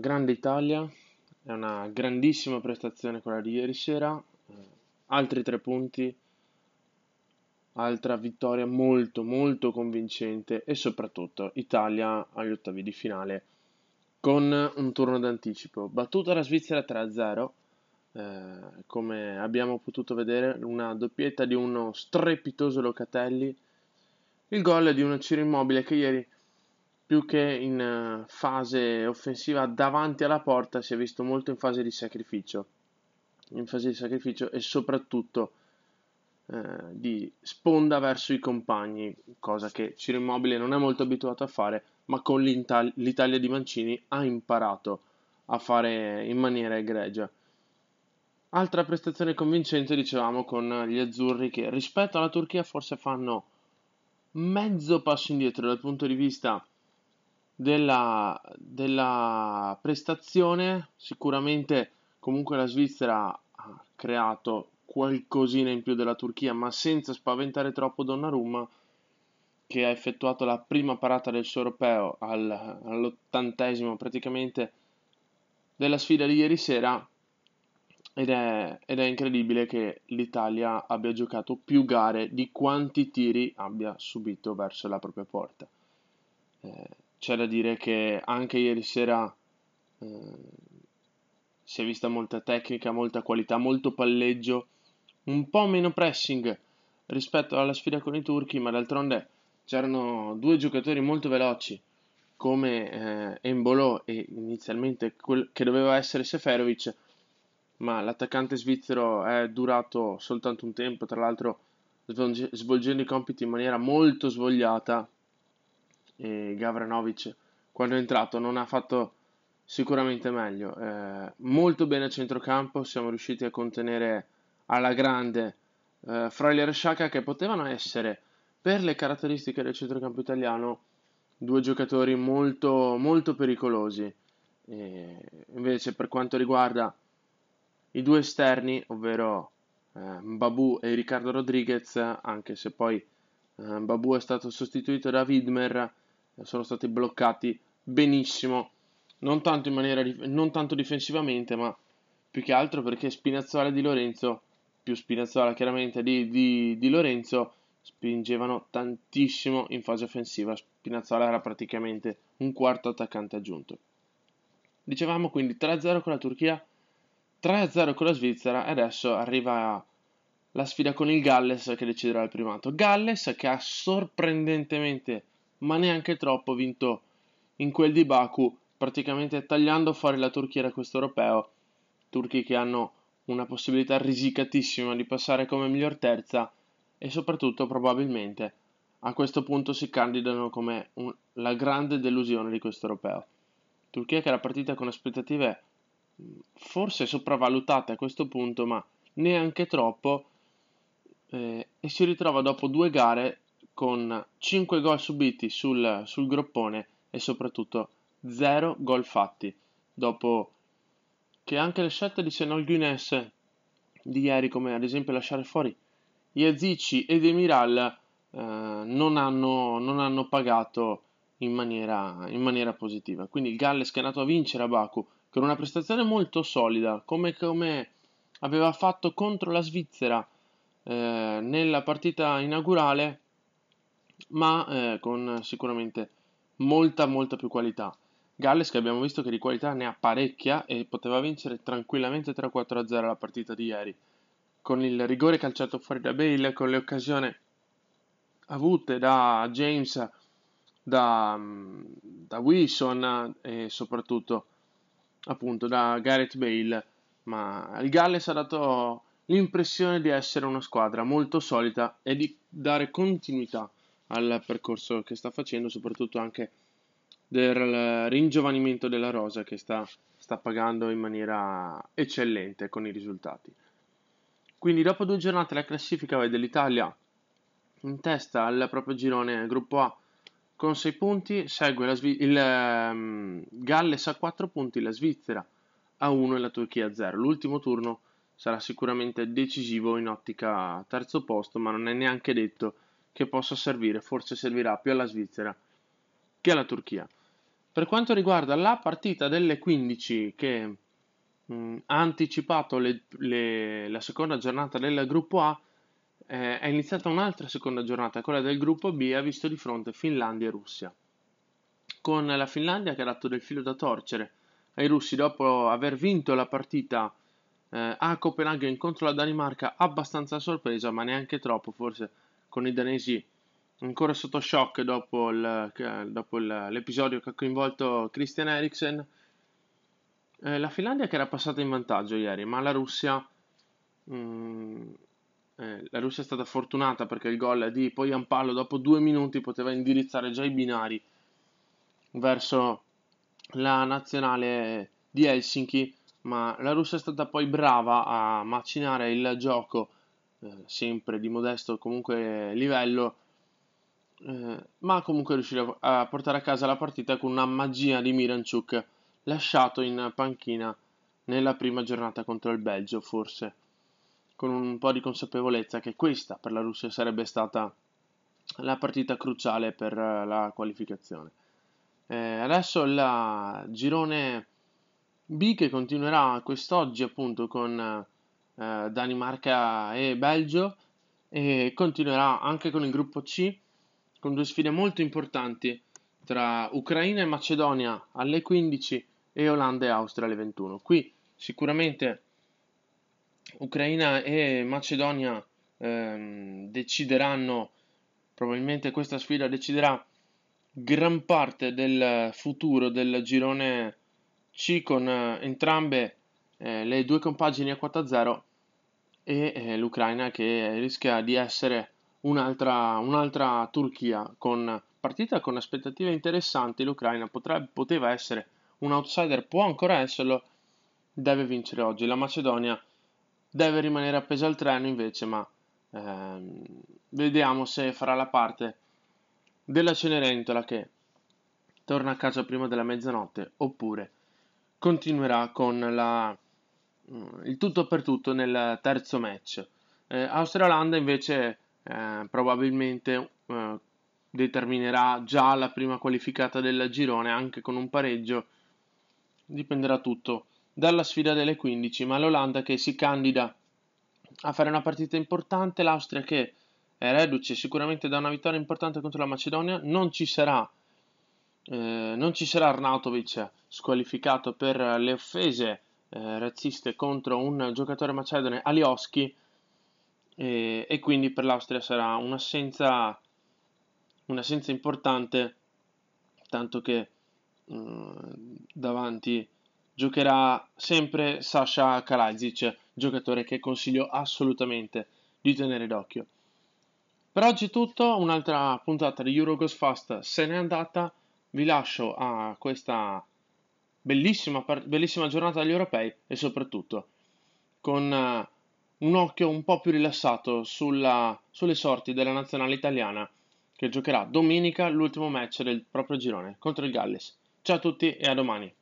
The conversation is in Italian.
grande Italia, è una grandissima prestazione quella di ieri sera, eh, altri tre punti, altra vittoria molto molto convincente e soprattutto Italia agli ottavi di finale con un turno d'anticipo. Battuta la Svizzera 3-0, eh, come abbiamo potuto vedere, una doppietta di uno strepitoso Locatelli, il gol di uno Ciro Immobile che ieri più che in eh, fase offensiva davanti alla porta si è visto molto in fase di sacrificio, in fase di sacrificio e soprattutto eh, di sponda verso i compagni, cosa che Ciro Immobile non è molto abituato a fare, ma con l'Italia di Mancini ha imparato a fare in maniera egregia. Altra prestazione convincente, dicevamo, con gli azzurri che rispetto alla Turchia forse fanno mezzo passo indietro dal punto di vista della, della prestazione, sicuramente comunque la Svizzera ha creato qualcosina in più della Turchia, ma senza spaventare troppo Donnarumma, che ha effettuato la prima parata del suo europeo al, all'ottantesimo praticamente della sfida di ieri sera. Ed è, ed è incredibile che l'Italia abbia giocato più gare di quanti tiri abbia subito verso la propria porta. Eh, c'è da dire che anche ieri sera eh, si è vista molta tecnica, molta qualità, molto palleggio, un po' meno pressing rispetto alla sfida con i turchi, ma d'altronde c'erano due giocatori molto veloci come eh, Embolo e inizialmente quel che doveva essere Seferovic, ma l'attaccante svizzero è durato soltanto un tempo, tra l'altro svolgendo i compiti in maniera molto svogliata e Gavranovic quando è entrato non ha fatto sicuramente meglio. Eh, molto bene a centrocampo, siamo riusciti a contenere alla grande eh, Freuler e Sciacca che potevano essere, per le caratteristiche del centrocampo italiano, due giocatori molto, molto pericolosi. E invece per quanto riguarda i due esterni, ovvero eh, Babu e Riccardo Rodriguez, anche se poi eh, Babu è stato sostituito da Widmer, sono stati bloccati benissimo, non tanto, in maniera non tanto difensivamente, ma più che altro perché Spinazzola di Lorenzo, più Spinazzola chiaramente di, di, di Lorenzo, spingevano tantissimo in fase offensiva. Spinazzola era praticamente un quarto attaccante aggiunto. Dicevamo quindi 3-0 con la Turchia, 3-0 con la Svizzera e adesso arriva la sfida con il Galles che deciderà il primato. Galles che ha sorprendentemente ma neanche troppo vinto in quel di Baku, praticamente tagliando fuori la Turchia da questo europeo. Turchi che hanno una possibilità risicatissima di passare come miglior terza e soprattutto probabilmente a questo punto si candidano come un, la grande delusione di questo europeo. Turchia che era partita con aspettative forse sopravvalutate a questo punto, ma neanche troppo, eh, e si ritrova dopo due gare con 5 gol subiti sul, sul groppone e soprattutto 0 gol fatti, dopo che anche le scelte di Senol Guinness di ieri, come ad esempio lasciare fuori Iazici e Demiral, eh, non, hanno, non hanno pagato in maniera, in maniera, positiva. Quindi il Galles che è andato a vincere a Baku con una prestazione molto solida, come, come aveva fatto contro la Svizzera eh, nella partita inaugurale, ma eh, con sicuramente molta molta più qualità. Galles che abbiamo visto che di qualità ne ha parecchia e poteva vincere tranquillamente 3-4-0 la partita di ieri. Con il rigore calciato fuori da Bale, con le occasioni avute da James, da, da Wilson e soprattutto appunto da Gareth Bale, ma il Galles ha dato l'impressione di essere una squadra molto solida e di dare continuità al percorso che sta facendo, soprattutto anche del ringiovanimento della rosa che sta, sta pagando in maniera eccellente con i risultati. Quindi dopo due giornate la classifica vede l'Italia in testa al proprio girone gruppo A con 6 punti, segue Svi- il um, Galles a 4 punti, la Svizzera a 1 e la Turchia a 0. L'ultimo turno sarà sicuramente decisivo in ottica terzo posto, ma non è neanche detto che possa servire, forse servirà più alla Svizzera che alla Turchia. Per quanto riguarda la partita delle 15 che mh, mm, ha anticipato le, le, la seconda giornata del gruppo A, eh, è iniziata un'altra seconda giornata, quella del gruppo B, ha visto di fronte Finlandia e Russia. Con la Finlandia che ha dato del filo da torcere ai russi dopo aver vinto la partita eh, a Copenaghen contro la Danimarca, abbastanza sorpresa, ma neanche troppo, forse con i danesi ancora sotto shock dopo, il, dopo il, l'episodio che ha coinvolto Christian Eriksen. Eh, la Finlandia che era passata in vantaggio ieri, ma la Russia, mh, mm, eh, la Russia è stata fortunata perché il gol di Poyan Pallo dopo due minuti poteva indirizzare già i binari verso la nazionale di Helsinki, ma la Russia è stata poi brava a macinare il gioco, eh, sempre di modesto comunque livello, eh, ma comunque riuscire a portare a casa la partita con una magia di Miranchuk lasciato in panchina nella prima giornata contro il Belgio, forse con un po' di consapevolezza che questa per la Russia sarebbe stata la partita cruciale per la qualificazione. Eh, adesso il girone B che continuerà quest'oggi appunto con eh, Danimarca e Belgio e continuerà anche con il gruppo C con due sfide molto importanti tra Ucraina e Macedonia alle 15 e Olanda e Austria alle 21. Qui sicuramente Ucraina e Macedonia ehm, decideranno, probabilmente questa sfida deciderà gran parte del futuro del girone C con eh, entrambe eh, le due compagini a 4-0 e eh, l'Ucraina che rischia di essere un'altra, un'altra Turchia con partita con aspettative interessanti. L'Ucraina potrebbe, poteva essere un outsider, può ancora esserlo, deve vincere oggi. La Macedonia deve rimanere appesa al treno invece, ma ehm, vediamo se farà la parte della Cenerentola che torna a casa prima della mezzanotte oppure continuerà con la, il tutto per tutto nel terzo match. Eh, Austria-Olanda invece eh, probabilmente eh, determinerà già la prima qualificata del girone anche con un pareggio dipenderà tutto dalla sfida delle 15 ma l'Olanda che si candida a fare una partita importante l'Austria che è reduce sicuramente da una vittoria importante contro la Macedonia non ci sarà eh, non ci sarà Arnautovic squalificato per le offese eh, razziste contro un giocatore macedone Alioski e, e quindi per l'Austria sarà un'assenza, un'assenza importante, tanto che uh, davanti giocherà sempre Sasha Kalajic, giocatore che consiglio assolutamente di tenere d'occhio. Per oggi è tutto, un'altra puntata di Eurogos Fast se n'è andata, vi lascio a questa bellissima, bellissima giornata degli europei e soprattutto con uh, un occhio un po' più rilassato sulla, sulle sorti della nazionale italiana che giocherà domenica l'ultimo match del proprio girone contro il Galles. Ciao a tutti e a domani.